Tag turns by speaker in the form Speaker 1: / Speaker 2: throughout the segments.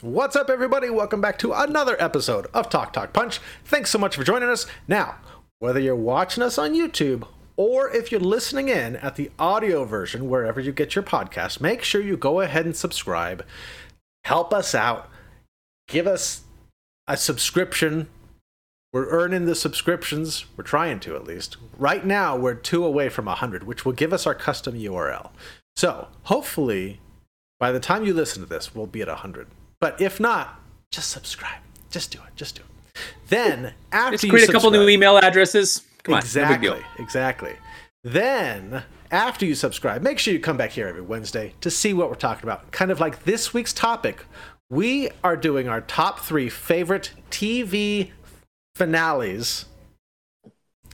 Speaker 1: What's up, everybody? Welcome back to another episode of Talk Talk Punch. Thanks so much for joining us. Now, whether you're watching us on YouTube or if you're listening in at the audio version, wherever you get your podcast, make sure you go ahead and subscribe. Help us out. Give us a subscription. We're earning the subscriptions. We're trying to, at least. Right now, we're two away from 100, which will give us our custom URL. So, hopefully, by the time you listen to this, we'll be at 100. But if not, just subscribe. Just do it. Just do it. Then after
Speaker 2: Just
Speaker 1: you
Speaker 2: create a couple new email addresses. Come on,
Speaker 1: exactly, exactly. Then after you subscribe, make sure you come back here every Wednesday to see what we're talking about. Kind of like this week's topic, we are doing our top three favorite TV finales.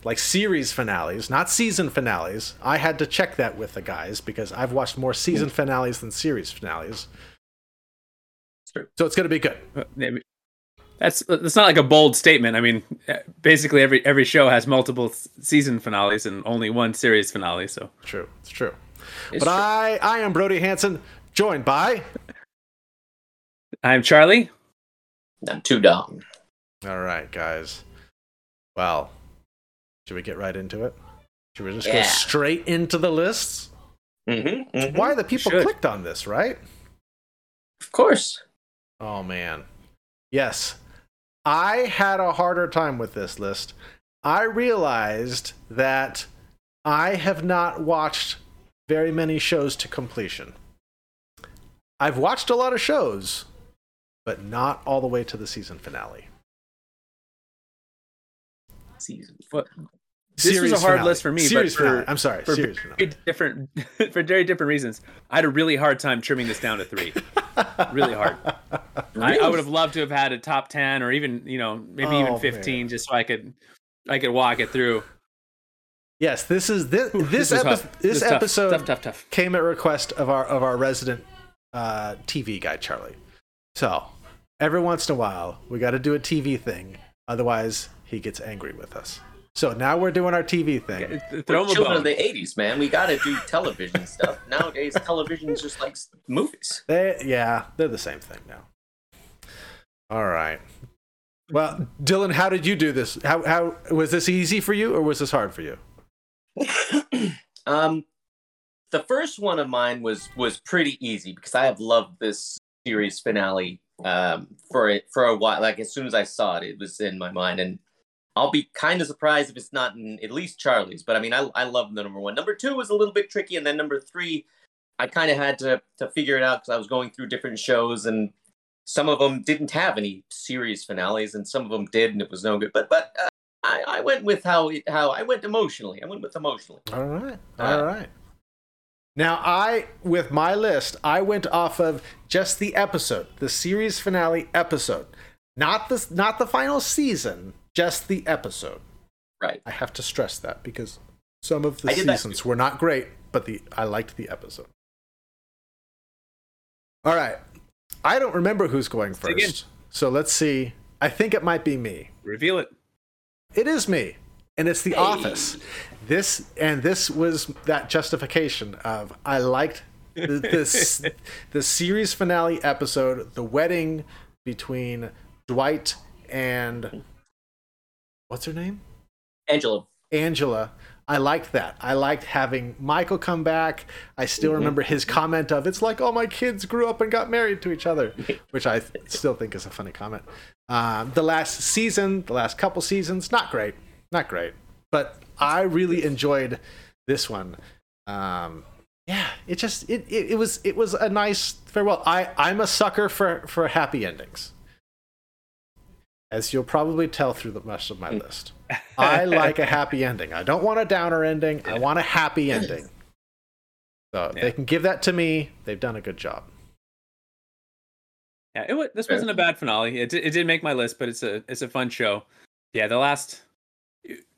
Speaker 1: Like series finales, not season finales. I had to check that with the guys because I've watched more season finales than series finales.
Speaker 2: Sure.
Speaker 1: So it's going to be good.
Speaker 2: Maybe- That's that's not like a bold statement. I mean, uh, basically every every show has multiple season finales and only one series finale. So
Speaker 1: True. It's true.
Speaker 3: It's
Speaker 1: but
Speaker 3: true.
Speaker 1: I, I am Brody Hanson, joined by.
Speaker 2: I'm Charlie.
Speaker 3: I'm too dumb.
Speaker 1: All right, guys. Well, should we get right into it? Should we just go straight into the lists?
Speaker 3: Mm-hmm,
Speaker 1: Why the people clicked on this, right?
Speaker 3: Of course.
Speaker 1: Oh man. Yes. I had a harder time with this list. I realized that I have not watched very many shows to completion. I've watched a lot of shows, but not all the way to the season finale.
Speaker 3: Season.
Speaker 2: This was a hard list for me, but
Speaker 1: Series
Speaker 2: for-
Speaker 1: finale. I'm sorry.
Speaker 2: For
Speaker 1: series
Speaker 2: very
Speaker 1: finale.
Speaker 2: different for very different reasons. I had a really hard time trimming this down to three. really hard. I, I would have loved to have had a top ten or even you know maybe
Speaker 1: Oh,
Speaker 2: even fifteen just so I could I could walk it through.
Speaker 1: Yes, this is this
Speaker 2: Ooh,
Speaker 1: this,
Speaker 2: was
Speaker 1: epi- this
Speaker 2: tough.
Speaker 1: episode
Speaker 2: tough, tough, tough.
Speaker 1: came at request of our of our resident uh, TV guy Charlie. So every once in a while we got to do a TV thing, otherwise he gets angry with us. So now we're doing our TV thing.
Speaker 2: Throw
Speaker 3: We're
Speaker 2: him a
Speaker 3: children of the 80s, man. We got to do television stuff. Nowadays, television is just like movies.
Speaker 1: They, yeah, they're the same thing now. All right. Well, Dylan, how did you do this? How how was this easy for you or was this hard for you?
Speaker 3: um, the first one of mine was was pretty easy because I have loved this series finale um, for it for a while. Like as soon as I saw it, it was in my mind, and I'll be kind of surprised if it's not in at least Charlie's. But I mean, I I love the number one. Number two was a little bit tricky, and then number three, I kind of had to to figure it out because I was going through different shows and. Some of them didn't have any series finales, and some of them did, and it was no good. But but uh, I, I went with how it, how I went emotionally. I went with emotionally.
Speaker 1: All right.
Speaker 3: Uh,
Speaker 1: All right. Now, I, with my list, I went off of just the episode, the series finale episode, not the not the final season, just the episode.
Speaker 3: Right.
Speaker 1: I have to stress that because some of the
Speaker 3: I did that
Speaker 1: seasons were not great, but the I liked the episode. All right, I don't remember who's going first, so let's see. I think it might be me.
Speaker 2: Reveal it.
Speaker 1: It is me, and it's The
Speaker 3: Hey.
Speaker 1: Office. This and this was that justification of I liked the, this the series finale episode, the wedding between Dwight and what's her name,
Speaker 3: Angela.
Speaker 1: Angela. I liked that. I liked having Michael come back. I still
Speaker 3: Mhm.
Speaker 1: remember his comment of "It's like all my kids grew up and got married to each other," which I th- still think is a funny comment. Um, the last season, the last couple seasons, not great, not great, but I really enjoyed this one. Um, yeah, it just it, it it was it was a nice farewell. I I'm a sucker for for happy endings, as you'll probably tell through the rest of my mm. list. I like a happy ending. I don't want a downer ending. I want a happy ending. So
Speaker 2: Yeah.
Speaker 1: they can give that to me, they've done a good job.
Speaker 2: Yeah, it wa- this wasn't a bad finale. It did, it did make my list, but it's a it's a fun show. Yeah, the last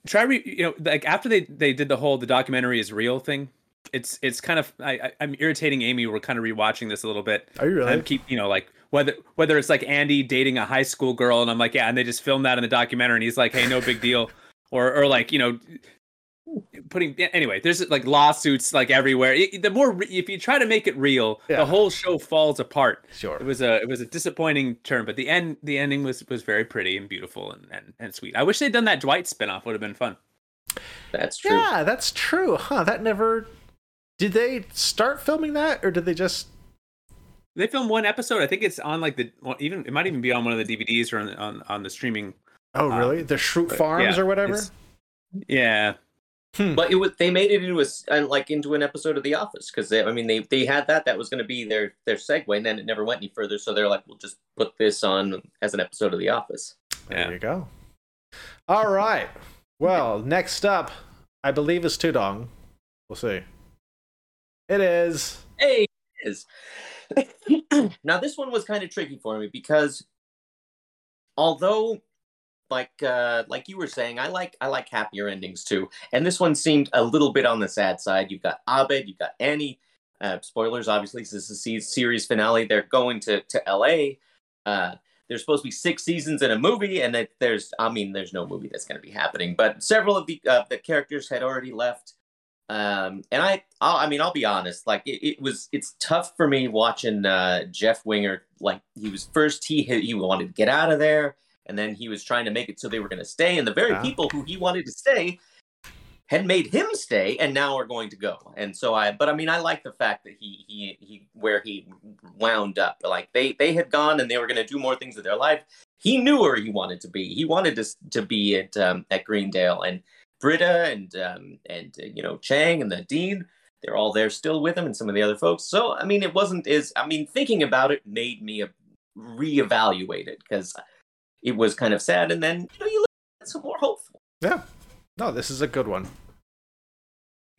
Speaker 2: try re, you know like after they they did the whole the documentary is real thing. It's it's kind of I, I I'm irritating Amy. We're kind of rewatching this a little bit.
Speaker 1: Are you really?
Speaker 2: And keep you know like whether whether it's like Andy dating a high school girl and I'm like yeah and they just filmed that in the documentary and he's like hey no big deal or or like you know putting anyway. There's like lawsuits like everywhere. It- the more re- if you try to make it real,
Speaker 1: Yeah.
Speaker 2: the whole show falls apart.
Speaker 1: Sure.
Speaker 2: It was a it was a disappointing turn, but the end the ending was was very pretty and beautiful and and, and sweet. I wish they'd done that Dwight spinoff. Would have been fun.
Speaker 3: That's true.
Speaker 1: Yeah, that's true. Huh? That never. Did they start filming that, or did they just?
Speaker 2: They filmed one episode. I think it's on like the well, even it might even be on one of the DVDs or on on, on the streaming.
Speaker 1: Oh,
Speaker 2: Um,
Speaker 1: really? the Schrute Farms
Speaker 2: yeah,
Speaker 1: or whatever.
Speaker 2: it's- Yeah,
Speaker 3: But it was they made it into a s- like into an episode of The Office because I mean they they had that that was going to be their their segue and then it never went any further so they're like we'll just put this on as an episode of The Office.
Speaker 1: There
Speaker 2: Yeah.
Speaker 1: you go. All right. Well, next up, I believe is Tudong. We'll see. It is.
Speaker 3: Hey, it is. now this one was kind of tricky for me because although like uh like you were saying I like I like happier endings too. And this one seemed a little bit on the sad side. You've got Abed you've got Annie. Uh spoilers obviously this is the series finale. They're going to to LA uh there's supposed to be six seasons in a movie and that there's I mean there's no movie that's going to be happening but several of the uh, the characters had already left um and i I'll, i mean i'll be honest like it, it was it's tough for me watching uh jeff winger like he was first he he wanted to get out of there and then he was trying to make it so they were going to stay and the very
Speaker 1: Yeah.
Speaker 3: people who he wanted to stay had made him stay and now are going to go. And so i but i mean i like the fact that he he he where he wound up. Like they they had gone and they were going to do more things with their life. He knew where he wanted to be. He wanted to to be at um at greendale and Britta and um, and uh, you know Chang and the dean, they're all there still with him, and some of the other folks. So I mean, it wasn't as I mean, thinking about it made me reevaluate it because it was kind of sad, and then you know you look at some more hopeful.
Speaker 1: Yeah. No, this is a good one.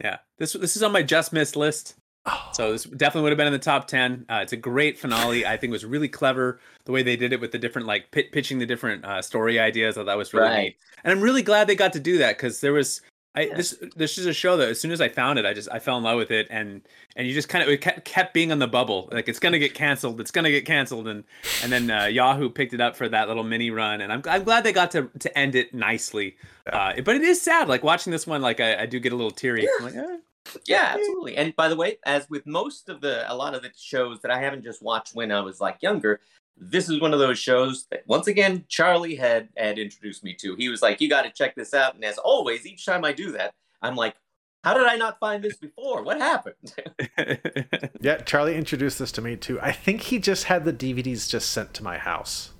Speaker 2: yeah. This this is on my just missed list.
Speaker 1: Oh,
Speaker 2: So this definitely would have been in the top ten. Uh, it's a great finale. I think it was really clever the way they did it with the different like pit- pitching the different uh, story ideas. I thought that was really
Speaker 3: Right.
Speaker 2: neat, and I'm really glad they got to do that because there was. I,
Speaker 3: Yeah.
Speaker 2: this this is a show that as soon as I found it, I just I fell in love with it, and and you just kind of it kept, kept being on the bubble, like it's gonna get canceled, it's gonna get canceled, and and then uh, Yahoo picked it up for that little mini run, and I'm I'm glad they got to to end it nicely. Uh, but it is sad, like watching this one, like I, I do get a little teary. I'm like, eh.
Speaker 3: Yeah, absolutely. And by the way, as with most of the a lot of the shows that I haven't just watched when I was like younger, this is one of those shows that once again Charlie had had introduced me to. He was like, "You got to check this out." And as always, each time I do that, I'm like, "How did I not find this before? What happened?"
Speaker 1: yeah. Charlie introduced this to me too. I think he just had the DVDs just sent to my house,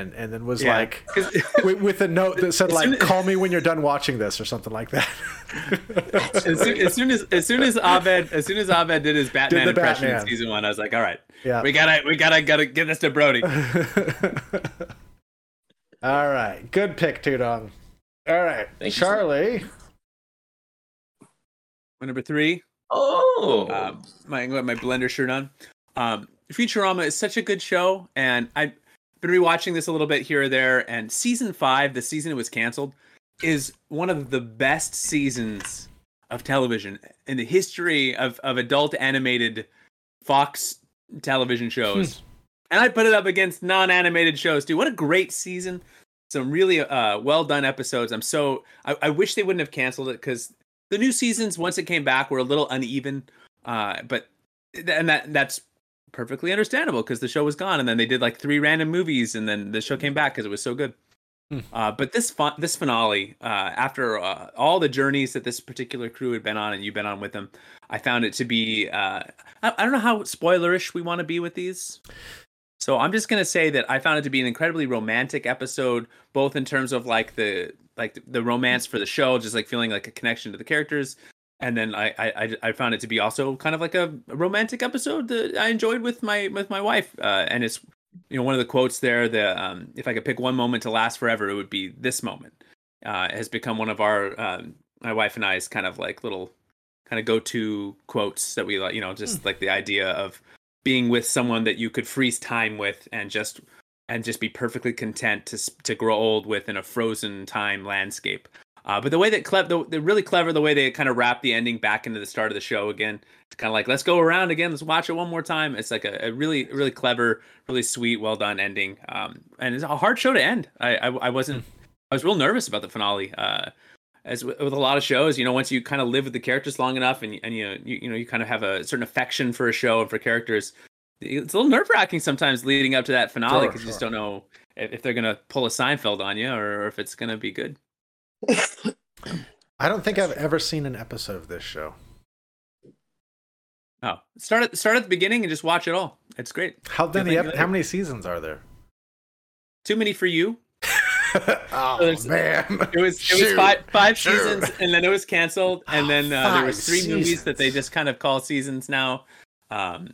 Speaker 1: and and then was
Speaker 2: Yeah.
Speaker 1: like
Speaker 2: 'Cause-
Speaker 1: with, with a note that said like, "Call me when you're done watching this" or something like that.
Speaker 2: as, soon, as soon as as soon as Abed as soon as Abed did his Batman
Speaker 1: the
Speaker 2: impression
Speaker 1: Batman.
Speaker 2: in season one, I was like, all right,
Speaker 1: yeah.
Speaker 2: we gotta we gotta gotta get this to Brody.
Speaker 1: All right, good pick, Tudong. All right,
Speaker 3: Thank you, sir.
Speaker 1: Charlie.
Speaker 2: My number three,
Speaker 3: oh,
Speaker 2: um, my I got my blender shirt on. Um, Futurama is such a good show, and I've been rewatching this a little bit here or there. And season five, the season it was canceled, is one of the best seasons of television in the history of of adult animated Fox television shows. and I put it up against non-animated shows too. What a great season! Some really uh, well done episodes. I'm so I, I wish they wouldn't have canceled it because the new seasons once it came back were a little uneven. Uh, but and that that's perfectly understandable because the show was gone, and then they did like three random movies, and then the show came back because it was so good.
Speaker 1: Hmm.
Speaker 2: Uh, but this fun, this finale, uh, after uh, all the journeys that this particular crew had been on, and you've been on with them, I found it to be. Uh, I, I don't know how spoilerish we want to be with these, so I'm just gonna say that I found it to be an incredibly romantic episode, both in terms of like the like the romance for the show, just like feeling like a connection to the characters, and then I I I- found it to be also kind of like a romantic episode that I enjoyed with my with my wife, uh, and it's you know one of the quotes there the um, if I could pick one moment to last forever, it would be this moment. Uh, it has become one of our um, my wife and I's kind of like little kind of go to quotes that we like, you know, just like the idea of being with someone that you could freeze time with and just and just be perfectly content to to grow old with in a frozen time landscape. Uh, but the way that clever, the, the really clever, the way they kind of wrap the ending back into the start of the show again, it's kind of like let's go around again, let's watch it one more time. It's like a, a really, really clever, really sweet, well done ending. Um, and it's a hard show to end. I, I, I wasn't, I was real nervous about the finale. Uh, as with, with a lot of shows, you know, once you kind of live with the characters long enough, and and you you, you know you kind of have a certain affection for a show and for characters, it's a little nerve wracking sometimes leading up to that finale
Speaker 1: Sure,
Speaker 2: because you just don't know if, if they're gonna pull a Seinfeld on you or, if it's gonna be good.
Speaker 1: I don't think I've ever seen an episode of this show.
Speaker 2: Oh, start at start at the beginning and just watch it all. It's great.
Speaker 1: How many ep- how many seasons are there?
Speaker 2: Too many for you.
Speaker 1: oh
Speaker 2: there's-
Speaker 1: man.
Speaker 2: It was it was
Speaker 1: Shoot.
Speaker 2: five five
Speaker 1: Shoot.
Speaker 2: seasons and then it was canceled and
Speaker 1: Oh,
Speaker 2: then uh, there was three movies that they just kind of call seasons now. Um,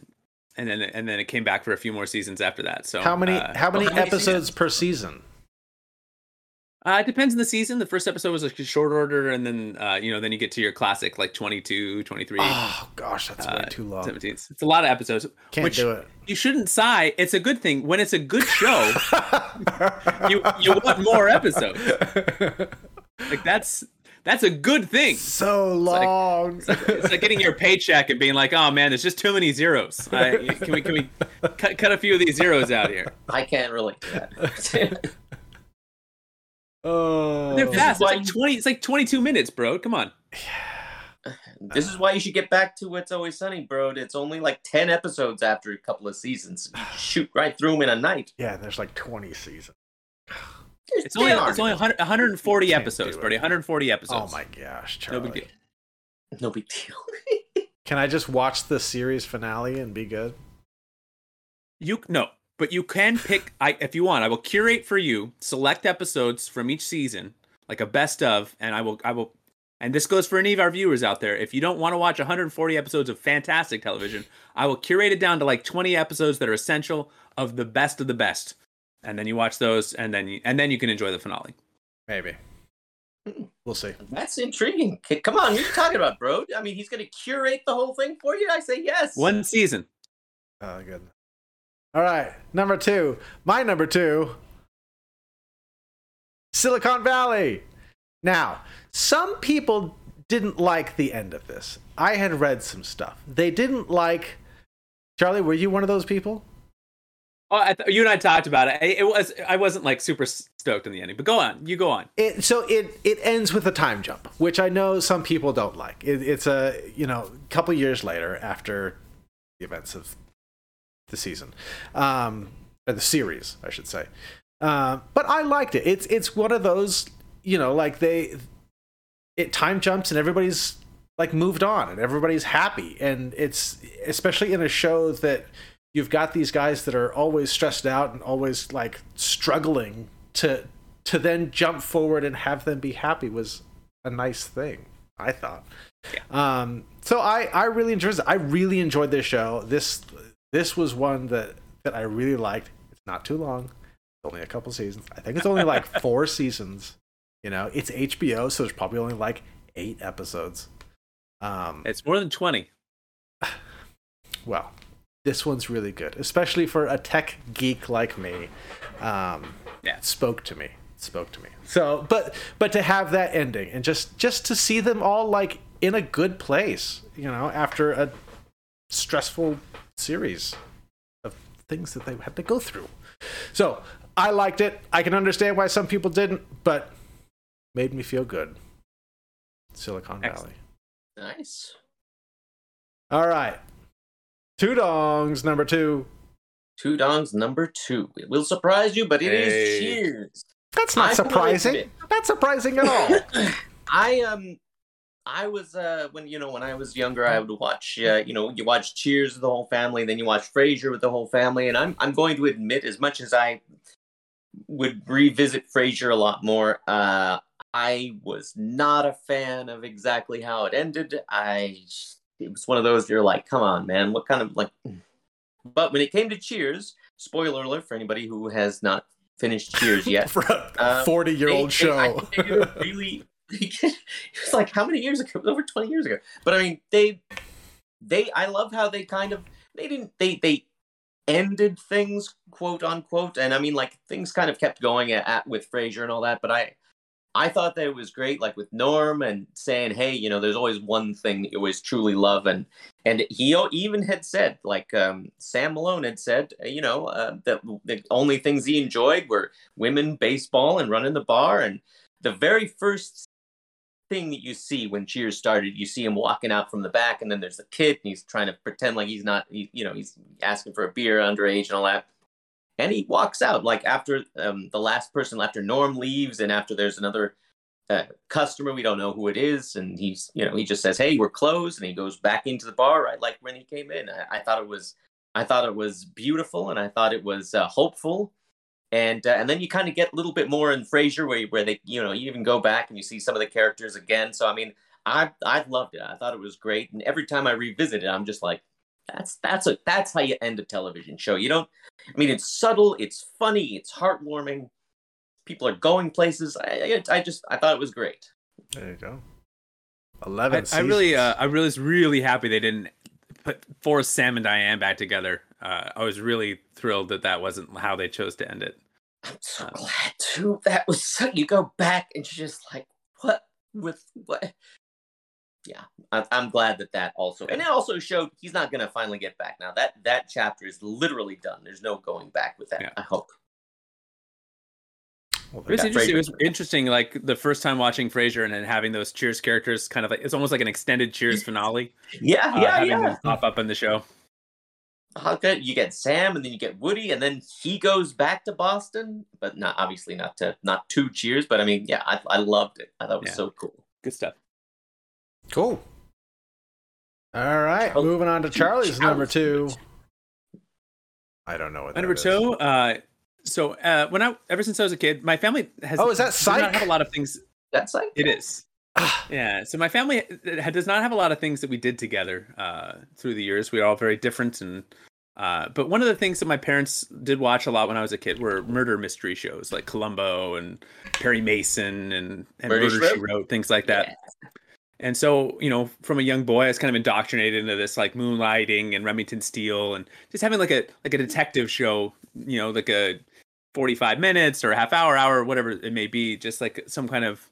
Speaker 2: and then and then it came back for a few more seasons after that. So
Speaker 1: How many
Speaker 2: uh,
Speaker 1: how many
Speaker 3: how many
Speaker 1: episodes
Speaker 3: seasons?
Speaker 1: per season?
Speaker 2: Uh, it depends on the season. The first episode was like a short order, and then uh, you know, then you get to your classic like 22, 23,
Speaker 1: Oh gosh, that's way
Speaker 2: uh,
Speaker 1: too long.
Speaker 2: 17. It's it's a lot of episodes.
Speaker 1: Can't
Speaker 2: which
Speaker 1: do it.
Speaker 2: you shouldn't sigh. It's a good thing when it's a good show. you you want more episodes. Like that's that's a good thing.
Speaker 1: so
Speaker 2: like-
Speaker 1: long.
Speaker 2: It's like, it's like getting your paycheck and being like, "Oh man, there's just too many zeros. I, can we can we cut, cut a few of these zeros out here?"
Speaker 3: I can't relate to that.
Speaker 1: oh,
Speaker 2: They're fast. It's like twenty. It's like twenty-two minutes, bro. Come on.
Speaker 3: this is why you should get back to It's Always Sunny, bro. It's only like 10 episodes after a couple of seasons. You shoot right through them in a night.
Speaker 1: yeah. There's like 20 seasons.
Speaker 3: There's
Speaker 2: It's only
Speaker 3: 10
Speaker 2: it's only 100, 140 episodes,
Speaker 1: do it.
Speaker 2: Brody. 140
Speaker 1: Oh my gosh,
Speaker 2: No
Speaker 1: Charlie.
Speaker 2: big deal.
Speaker 3: No big deal.
Speaker 1: Can I just watch the series finale and be good?
Speaker 2: You no, but you can pick. I if you want, I will curate for you select episodes from each season, like a best of, and I will I will. And this goes for any of our viewers out there. If you don't want to watch 140 episodes of fantastic television, I will curate it down to like 20 episodes that are essential of the best of the best, and then you watch those, and then you, and then you can enjoy the finale.
Speaker 1: Maybe. We'll see.
Speaker 3: That's intriguing. Come on, what are you talking about, bro? I mean, he's going to curate the whole thing for you? I say yes.
Speaker 2: One season.
Speaker 1: Oh, good. All right, number two. My number two. Silicon Valley. Now, some people didn't like the end of this. I had read some stuff. They didn't like. Charlie, were you one of those people?
Speaker 2: Oh, I th- you and I talked about it. It it was I wasn't like super stoked in the ending, but go on. You go on.
Speaker 1: It, so it it ends with a time jump, which I know some people don't like. It, it's a you know couple years later after the events of the season, um, or the series, I should say. Um, but I liked it. It's it's one of those you know like they it time jumps and everybody's like moved on and everybody's happy. And it's especially in a show that you've got these guys that are always stressed out and always like struggling to to then jump forward and have them be happy was a nice thing i thought. Um so i i really enjoyed it. I really enjoyed this show. This this was one that that i really liked. It's not too long. It's only a couple seasons. I think it's only like four seasons you know? It's hbo so there's probably only like eight episodes. Um
Speaker 2: It's more than 20.
Speaker 1: well this one's really good especially for a tech geek like me. Um
Speaker 2: Yeah.
Speaker 1: it spoke to me. It spoke to me. So but but to have that ending and just just to see them all like in a good place you know after a stressful series of things that they had to go through so i liked it i can understand why some people didn't but made me feel good silicon valley
Speaker 2: Excellent.
Speaker 3: Nice.
Speaker 1: all right two dongs number two
Speaker 3: Two Dongs number two. It will surprise you, but it is
Speaker 2: Hey.
Speaker 3: Cheers.
Speaker 1: That's not
Speaker 3: I
Speaker 1: surprising.
Speaker 3: admit-
Speaker 1: Not surprising at all.
Speaker 3: I um I was uh when you know when I was younger I would watch uh, you know you watch Cheers with the whole family then you watch Frasier with the whole family and I'm I'm going to admit as much as I would revisit Frasier a lot more uh I was not a fan of exactly how it ended. I it was one of those you're like come on man what kind of like but when it came to Cheers spoiler alert for anybody who has not finished Cheers yet
Speaker 1: For a
Speaker 3: Um,
Speaker 1: 40 year old
Speaker 3: I
Speaker 1: show.
Speaker 3: think they did a really, it was like how many years ago? Over twenty years ago. But I mean, they, they, I love how they kind of they didn't they they ended things quote unquote, and I mean like things kind of kept going at, at with Frasier and all that. But I, I thought that it was great, like with Norm and saying, hey, you know, there's always one thing that you always truly love, and and he even had said, like um, Sam Malone had said, you know, uh, that the only things he enjoyed were women, baseball, and running the bar. And the very first thing that you see when Cheers started. You see him walking out from the back, and then there's a kid, and he's trying to pretend like he's not, he, you know, he's asking for a beer underage and all that. And he walks out like after um, the last person, after Norm leaves, and after there's another uh, customer, we don't know who it is, and he's, you know, he just says, "Hey, we're closed," and he goes back into the bar right like when he came in. I, I thought it was, I thought it was beautiful, and I thought it was uh, hopeful and uh, and then you kind of get a little bit more in Frasier where where they you know you even go back and you see some of the characters again. So I mean, I I loved it. I thought it was great, and every time I revisit it, I'm just like, that's that's a that's how you end a television show. You don't. I mean, it's subtle, it's funny, it's heartwarming. People are going places. I I, I just I thought it was great.
Speaker 1: There you go. Eleven.
Speaker 2: I, I really uh, I really was really happy they didn't put force Sam and Diane back together uh, I was really thrilled that that wasn't how they chose to end it.
Speaker 3: I'm so um, glad too. That was so. You go back and you're just like, what with what? Yeah, I, am glad that that also, and it also showed he's not gonna finally get back now. That that chapter is literally done. There's no going back with that. Yeah. I hope.
Speaker 2: Well, it was interesting. It was interesting, like the first time watching Frasier and then having those Cheers characters, kind of like it's almost like an extended Cheers finale.
Speaker 3: yeah, uh, yeah, yeah.
Speaker 2: pop up in the show
Speaker 3: how you get Sam and then you get Woody and then he goes back to Boston, but not obviously not to not to cheers, but I mean, yeah, I, I loved it. I thought it was yeah. so cool.
Speaker 2: Good stuff.
Speaker 1: Cool. All right, oh, moving on to Charlie's Charlie. number two. I don't know what
Speaker 2: number two. Uh, so uh, when I ever since I was a kid, my family has.
Speaker 1: Oh, is that Psych?
Speaker 2: Not have a lot of things.
Speaker 3: That's Psych.
Speaker 2: It is. yeah. So my family does not have a lot of things that we did together uh, through the years. We are all very different, and uh, but one of the things that my parents did watch a lot when I was a kid were murder mystery shows like Columbo and Perry Mason and, and Murder, Murder She Wrote, things like that. Yeah. And so, you know, from a young boy, I was kind of indoctrinated into this like moonlighting and Remington Steele and just having like a like a detective show, you know, like a 45 minutes or a half hour, hour, whatever it may be, just like some kind of you know,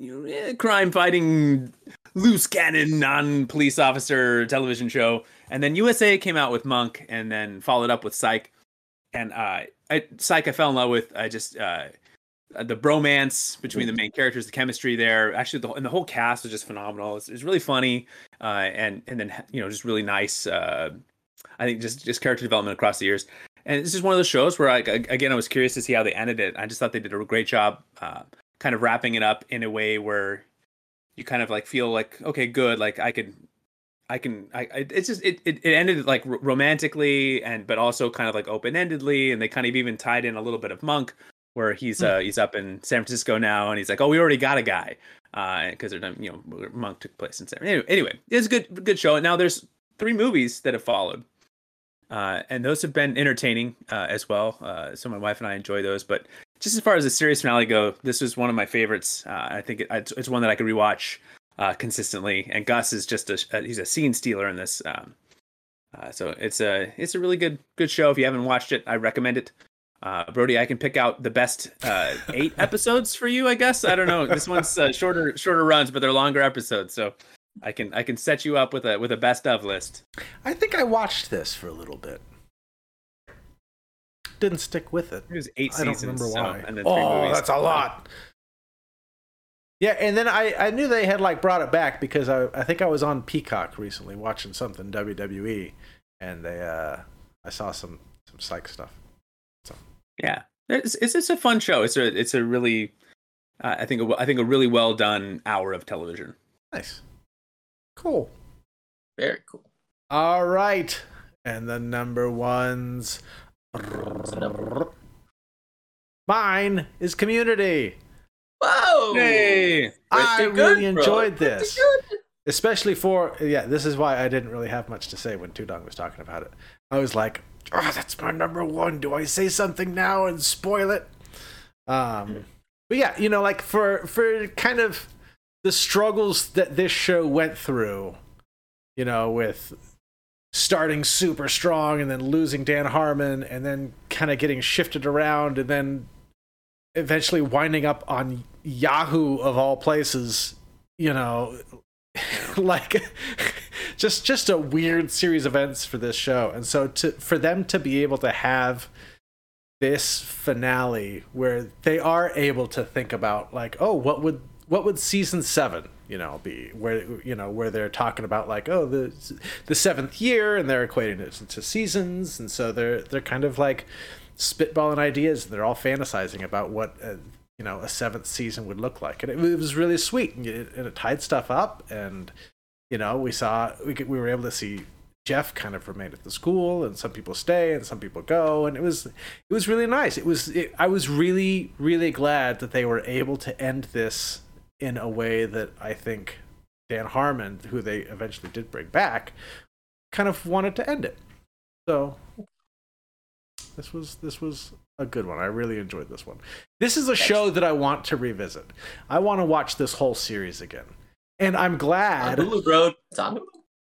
Speaker 2: eh, crime fighting loose cannon non police officer television show. And then USA came out with Monk and then followed up with Psych. And uh, I, Psych, I fell in love with. I just, uh, the bromance between the main characters, the chemistry there, actually, the, and the whole cast was just phenomenal. It's, it's really funny, uh, and and then you know just really nice. Uh, I think just just character development across the years, and this is one of those shows where I again I was curious to see how they ended it. I just thought they did a great job, uh, kind of wrapping it up in a way where you kind of like feel like okay, good, like I could, I can, I, it's just it, it, it ended like r- romantically and but also kind of like open endedly, and they kind of even tied in a little bit of Monk where he's hmm. uh he's up in San Francisco now, and he's like, oh, we already got a guy, uh, because they're you know Monk took place in San. Anyway, anyway, it's a good good show. And now there's three movies that have followed. Uh, and those have been entertaining uh, as well. Uh, so my wife and I enjoy those. But just as far as the series finale go, this was one of my favorites. Uh, I think it, it's, one that I could rewatch uh, consistently. And Gus is just a, a, he's a scene stealer in this. Um, uh, so it's a it's a really good good show. If you haven't watched it, I recommend it. Brody, I can pick out the best eight episodes for you. I guess I don't know. This one's shorter shorter runs, but they're longer episodes. So I can I can set you up with a with a best of list.
Speaker 1: I think I watched this for a little bit. Didn't stick with it.
Speaker 2: It was eight I seasons. I don't remember why. So, and then
Speaker 1: oh, movies. that's a lot. Yeah, and then I, I knew they had like brought it back because I I think I was on Peacock recently watching something WWE, and they uh I saw some some psych stuff. So
Speaker 2: yeah, it's it's just a fun show. It's a it's a really uh, I think a, I think a really well done hour of television.
Speaker 1: Nice. Cool.
Speaker 3: Very cool.
Speaker 1: All right. And the number ones. Mine is community.
Speaker 3: Whoa!
Speaker 2: Hey!
Speaker 1: I good, really enjoyed bro. this. Especially for yeah, this is why I didn't really have much to say when Tudong was talking about it. I was like, oh, that's my number one. Do I say something now and spoil it? Um but yeah, you know, like for for kind of the struggles that this show went through, you know, with starting super strong and then losing Dan Harmon and then kind of getting shifted around and then eventually winding up on Yahoo of all places, you know, like just just a weird series of events for this show. And so to for them to be able to have this finale where they are able to think about like, oh, what would what would season seven, you know, be where you know where they're talking about like oh the the seventh year and they're equating it to seasons, and so they're they're kind of like spitballing ideas. and They're all fantasizing about what a, you know a seventh season would look like, and it, it was really sweet, and it, and it tied stuff up, and you know we saw we we were able to see Jeff kind of remained at the school, and some people stay and some people go, and it was it was really nice. It was it, I was really really glad that they were able to end this in a way that I think Dan Harmon, who they eventually did bring back, kind of wanted to end it. So this was this was a good one. I really enjoyed this one. This is a show that I want to revisit. I want to watch this whole series again, and I'm glad.
Speaker 3: Hulu Road. It's on Hulu.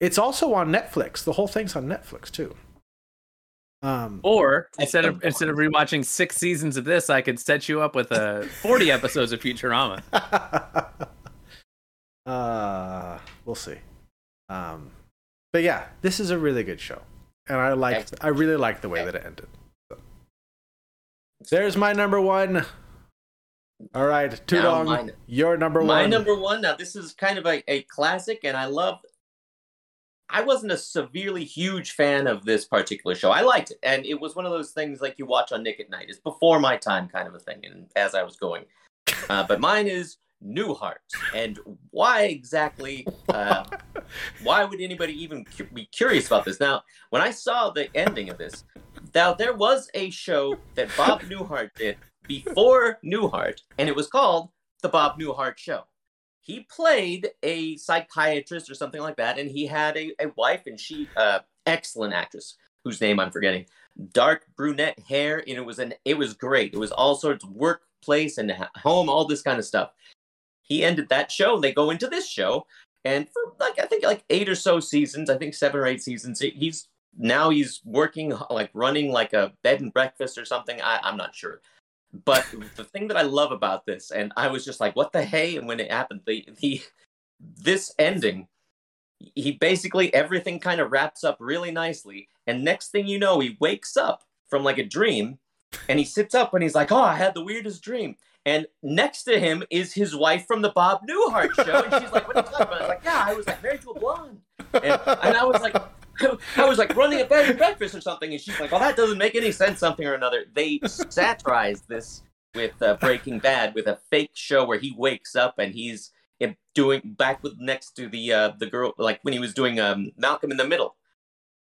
Speaker 1: It's also on Netflix. The whole thing's on Netflix too. Um,
Speaker 2: or instead of instead of rewatching six seasons of this, I could set you up with a uh, forty episodes of Futurama.
Speaker 1: uh, we'll see. Um, but yeah, this is a really good show, and I like I really like the way that it ended. So. There's my number one. All right, Tudong, your number one.
Speaker 3: My number one. Now this is kind of a, a classic, and I love I wasn't a severely huge fan of this particular show. I liked it, and it was one of those things like you watch on Nick at Night. It's before my time, kind of a thing. And as I was going, uh, but mine is Newhart, and why exactly? Uh, why would anybody even cu- be curious about this? Now, when I saw the ending of this, now there was a show that Bob Newhart did before Newhart, and it was called the Bob Newhart Show he played a psychiatrist or something like that, and he had a, a wife, and she, uh, excellent actress, whose name I'm forgetting, dark brunette hair, and it was an it was great. It was all sorts of workplace and home, all this kind of stuff. He ended that show, and they go into this show, and for like I think like eight or so seasons, I think seven or eight seasons, he's now he's working like running like a bed and breakfast or something. I, I'm not sure but the thing that I love about this, and I was just like, what the hey? And when it happened, the, the this ending, he basically everything kind of wraps up really nicely. And next thing you know, he wakes up from like a dream and he sits up and he's like, Oh, I had the weirdest dream. And next to him is his wife from the Bob Newhart show. And she's like, What are you talking about? I was like, Yeah, I was like married to a blonde. And, and I was like, I was like running a bed and breakfast or something, and she's like, "Well, that doesn't make any sense." Something or another. They satirized this with uh, Breaking Bad with a fake show where he wakes up and he's doing back with next to the uh, the girl, like when he was doing um, Malcolm in the Middle.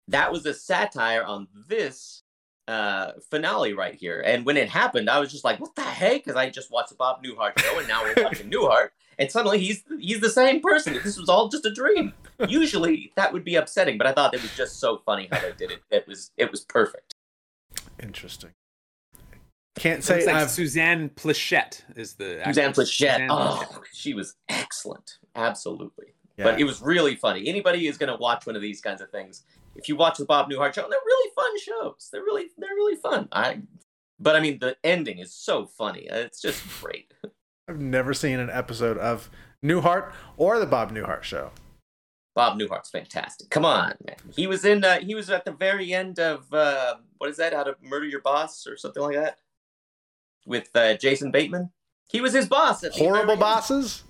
Speaker 3: That was a satire on this uh, finale right here. And when it happened, I was just like, "What the heck?" Because I just watched the Bob Newhart show, and now we're watching Newhart, and suddenly he's he's the same person. This was all just a dream. Usually that would be upsetting, but I thought it was just so funny how they did it. It was it was perfect.
Speaker 1: Interesting. Can't say
Speaker 2: like Suzanne Pleshette is the
Speaker 3: Suzanne Pleshette. oh, she was excellent. Absolutely. Yeah. But it was really funny. Anybody is going to watch one of these kinds of things, if you watch the Bob Newhart show, they're really fun shows. They're really they're really fun. I but I mean the ending is so funny. It's just great.
Speaker 1: I've never seen an episode of Newhart or the Bob Newhart show.
Speaker 3: Bob Newhart's fantastic. Come on, man. He was in. Uh, he was at the very end of uh, what is that? How to Murder Your Boss or something like that, with uh, Jason Bateman. He was his boss. At
Speaker 1: horrible bosses.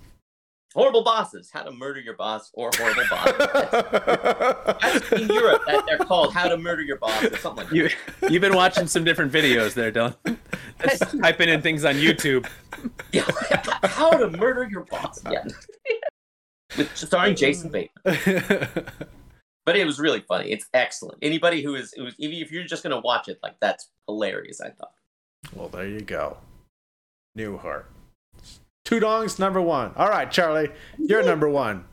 Speaker 3: Horrible bosses. How to murder your boss or horrible bosses. That's, that's in Europe. That they're called How to Murder Your Boss or something like that.
Speaker 2: You, you've been watching some different videos there, Dylan. typing in things on YouTube.
Speaker 3: Yeah, how to murder your boss. Yeah with starring Jason Bateman. but it was really funny. It's excellent. Anybody who is, was, if you're just gonna watch it, like that's hilarious. I thought.
Speaker 1: Well, there you go. Newhart. Two dongs, number one. All right, Charlie, you're number one.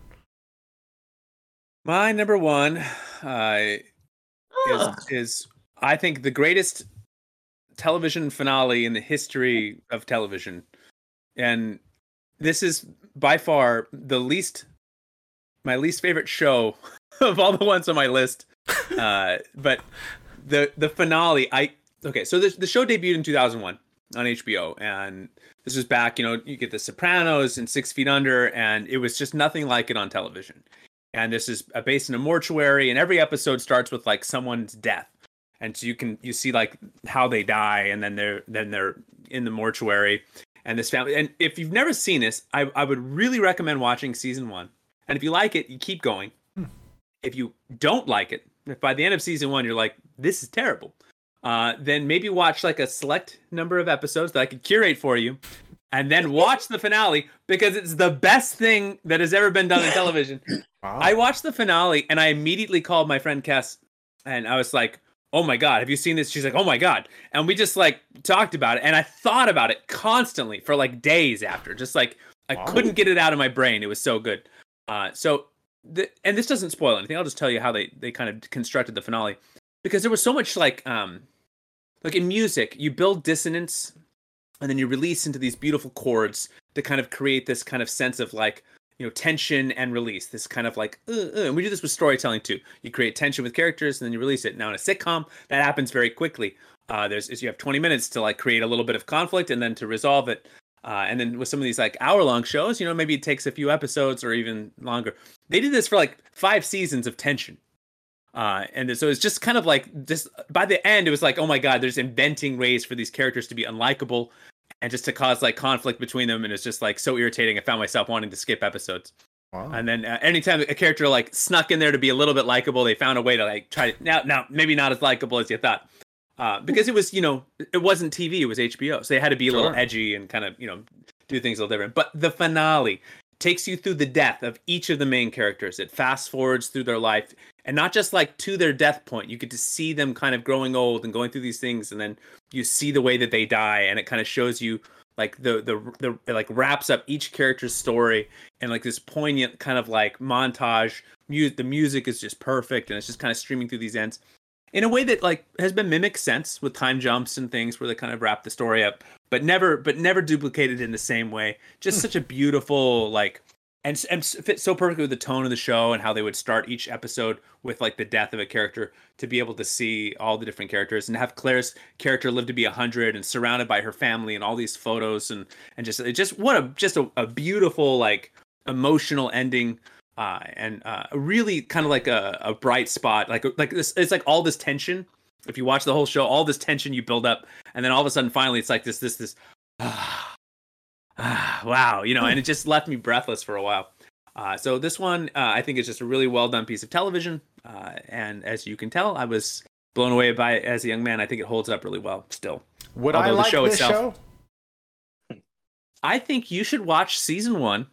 Speaker 2: My number one uh, is, is, I think, the greatest television finale in the history of television. And this is by far the least my least favorite show of all the ones on my list. Uh, but the the finale, I okay. So the the show debuted in 2001 on HBO, and this was back. You know, you get The Sopranos and Six Feet Under, and it was just nothing like it on television. And this is based in a mortuary, and every episode starts with like someone's death, and so you can you see like how they die, and then they're then they're in the mortuary, and this family. And if you've never seen this, I, I would really recommend watching season one. And if you like it, you keep going.
Speaker 1: Hmm.
Speaker 2: If you don't like it, if by the end of season one you're like, this is terrible, uh, then maybe watch like a select number of episodes that I could curate for you, and then watch the finale because it's the best thing that has ever been done in television.
Speaker 1: Wow.
Speaker 2: I watched the finale and I immediately called my friend Cass and I was like, "Oh my god, have you seen this?" She's like, "Oh my god." And we just like talked about it and I thought about it constantly for like days after. Just like I
Speaker 1: Wow.
Speaker 2: couldn't get it out of my brain. It was so good. Uh so the, and this doesn't spoil anything. I'll just tell you how they they kind of constructed the finale because there was so much like um like in music, you build dissonance and then you release into these beautiful chords to kind of create this kind of sense of like you know tension and release this kind of like uh, uh. and we do this with storytelling too. You create tension with characters and then you release it. Now in a sitcom that happens very quickly. Uh there's is you have 20 minutes to like create a little bit of conflict and then to resolve it. Uh, and then with some of these like hour long shows you know maybe it takes a few episodes or even longer. They did this for like five seasons of tension uh, and so it's just kind of like just by the end it was like oh my god there's inventing ways for these characters to be unlikable and just to cause like conflict between them. And it's just like so irritating. I found myself wanting to skip episodes.
Speaker 1: Wow.
Speaker 2: and then uh, anytime a character like snuck in there to be a little bit likable they found a way to like try to now now maybe not as likable as you thought. Uh, because it was you know it wasn't tv it was hbo so they had to be a little edgy and kind of you know do things a little different. But the finale takes you through the death of each of the main characters. It fast forwards through their life and not just like to their death point. You get to see them kind of growing old and going through these things and then you see the way that they die and it kind of shows you like the the the like wraps up each character's story and like this poignant kind of like montage. Mu- the music is just perfect and it's just kind of streaming through these ends. In a way that like has been mimicked since with time jumps and things where they kind of wrap the story up but never but never duplicated in the same way. Just such a beautiful like and, and fit so perfectly with the tone of the show and how they would start each episode with like the death of a character to be able to see all the different characters and have Claire's character live to be 100 and surrounded by her family and all these photos and and just it just what a just a, a beautiful like emotional ending uh and uh really kind of like a, a bright spot like like this it's like all this tension if you watch the whole show all this tension you build up and then all of a sudden finally it's like this this this ah, ah, wow you know and it just left me breathless for a while. Uh, so this one uh, i think is just a really well done piece of television. Uh, and as you can tell i was blown away by it as a young man. I think it holds up really well still.
Speaker 1: Would I
Speaker 2: although the
Speaker 1: like
Speaker 2: show
Speaker 1: this
Speaker 2: itself-
Speaker 1: show?
Speaker 2: i think you should watch season one.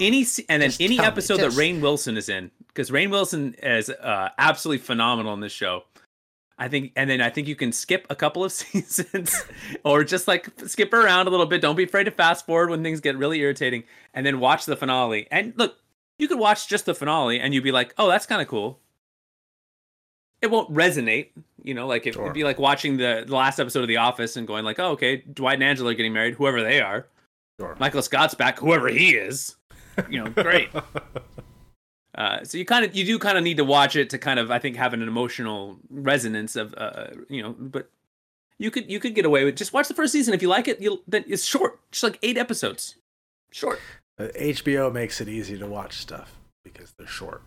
Speaker 2: Any and then
Speaker 1: Just
Speaker 2: any
Speaker 1: tell me,
Speaker 2: episode
Speaker 1: just-
Speaker 2: that Rainn Wilson is in because Rainn Wilson is uh, absolutely phenomenal in this show. I think, and then I think you can skip a couple of seasons or just like skip around a little bit. Don't be afraid to fast forward when things get really irritating, and then watch the finale. And look, you could watch just the finale and you'd be like, "Oh, that's kind of cool." It won't resonate, you know, like it,
Speaker 1: Sure.
Speaker 2: it'd be like watching the, the last episode of The Office and going like, "Oh, okay, Dwight and Angela are getting married, whoever they are."
Speaker 1: Sure.
Speaker 2: Michael Scott's back, whoever he is. You know, great. Uh, so you kind of you do kind of need to watch it to kind of I think have an emotional resonance of uh, you know, but you could you could get away with just watch the first season if you like it. You'll then it's short, just like eight episodes, short.
Speaker 1: Uh, HBO makes it easy to watch stuff because they're short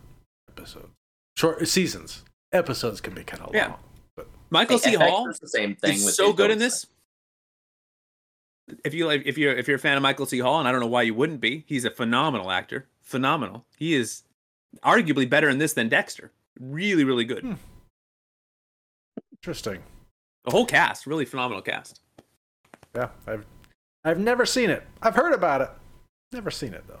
Speaker 1: episodes, short seasons. Episodes can be kind of
Speaker 2: Yeah.
Speaker 1: long. But
Speaker 2: Michael C. Hall
Speaker 3: is the same thing.
Speaker 2: is
Speaker 3: with
Speaker 2: so good in
Speaker 3: adults.
Speaker 2: this. If you like, if you're if you're a fan of Michael C. Hall, and I don't know why you wouldn't be, he's a phenomenal actor. Phenomenal. He is arguably better in this than Dexter. Really, really good.
Speaker 1: Hmm. interesting.
Speaker 2: The whole cast, really phenomenal cast.
Speaker 1: Yeah, I've I've never seen it. I've heard about it. Never seen it though.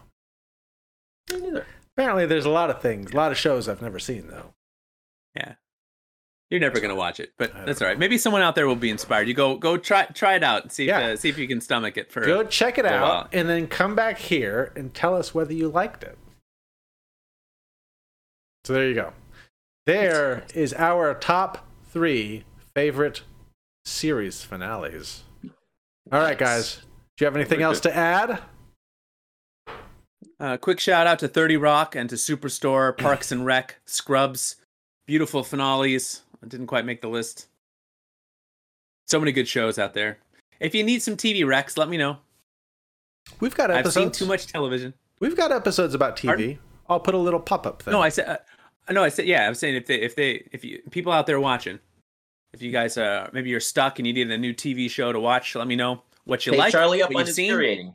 Speaker 3: Me neither.
Speaker 1: Apparently, there's a lot of things, a lot of shows I've never seen though.
Speaker 2: Yeah. You're never gonna watch it, but that's
Speaker 1: don't
Speaker 2: all right. Maybe someone out there will be inspired. You go go try try it out and see
Speaker 1: Yeah.
Speaker 2: if uh, see if you can stomach it for
Speaker 1: Go check it out
Speaker 2: while.
Speaker 1: and then come back here and tell us whether you liked it. So there you go. There is our top three favorite series finales. All right, guys. Do you have anything else to add?
Speaker 2: Uh, quick shout out to 30 Rock and to Superstore, Parks and Rec, Scrubs, beautiful finales. I didn't quite make the list. So many good shows out there. If you need some TV recs, let me know.
Speaker 1: We've got episodes.
Speaker 2: I've seen too much television.
Speaker 1: We've got episodes about TV.
Speaker 2: Pardon?
Speaker 1: I'll put a little pop-up thing.
Speaker 2: No, I said uh, no. I said yeah. I'm saying if they if they if you people out there watching, if you guys uh maybe you're stuck and you need a new TV show to watch, let me know. what you
Speaker 3: Hey,
Speaker 2: like,
Speaker 3: Charlie up on
Speaker 2: you've
Speaker 3: his
Speaker 2: seen.
Speaker 3: curating.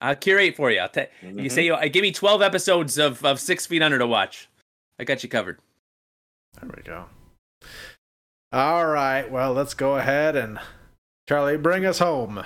Speaker 2: I'll curate for you. I'll ta- You
Speaker 3: Mhm.
Speaker 2: say, uh, give me 12 episodes of, of Six Feet Under to watch. I got you covered.
Speaker 1: There we go. All right. Well, let's go ahead and Charlie, bring us home.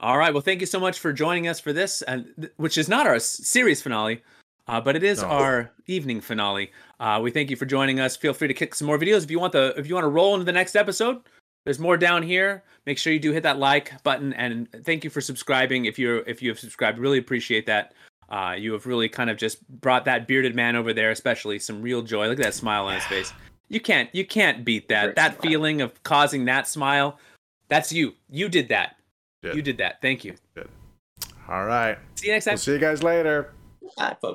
Speaker 2: All right. Well, thank you so much for joining us for this, and which is not our series finale, uh, but it is
Speaker 1: No.
Speaker 2: our evening finale. Uh, we thank you for joining us. Feel free to kick some more videos if you want the if you want to roll into the next episode. There's more down here. Make sure you do hit that like button, and thank you for subscribing. If you're if you have subscribed, really appreciate that. Uh, you have really kind of just brought that bearded man over there, especially some real joy. Look at that smile on his face. You can't you can't beat that.
Speaker 3: Great
Speaker 2: that
Speaker 3: smile.
Speaker 2: feeling of causing that smile. That's you. You did that.
Speaker 1: Good.
Speaker 2: You did that. Thank you.
Speaker 1: All right.
Speaker 2: See you next time.
Speaker 1: We'll see you guys later.
Speaker 3: Bye, folks.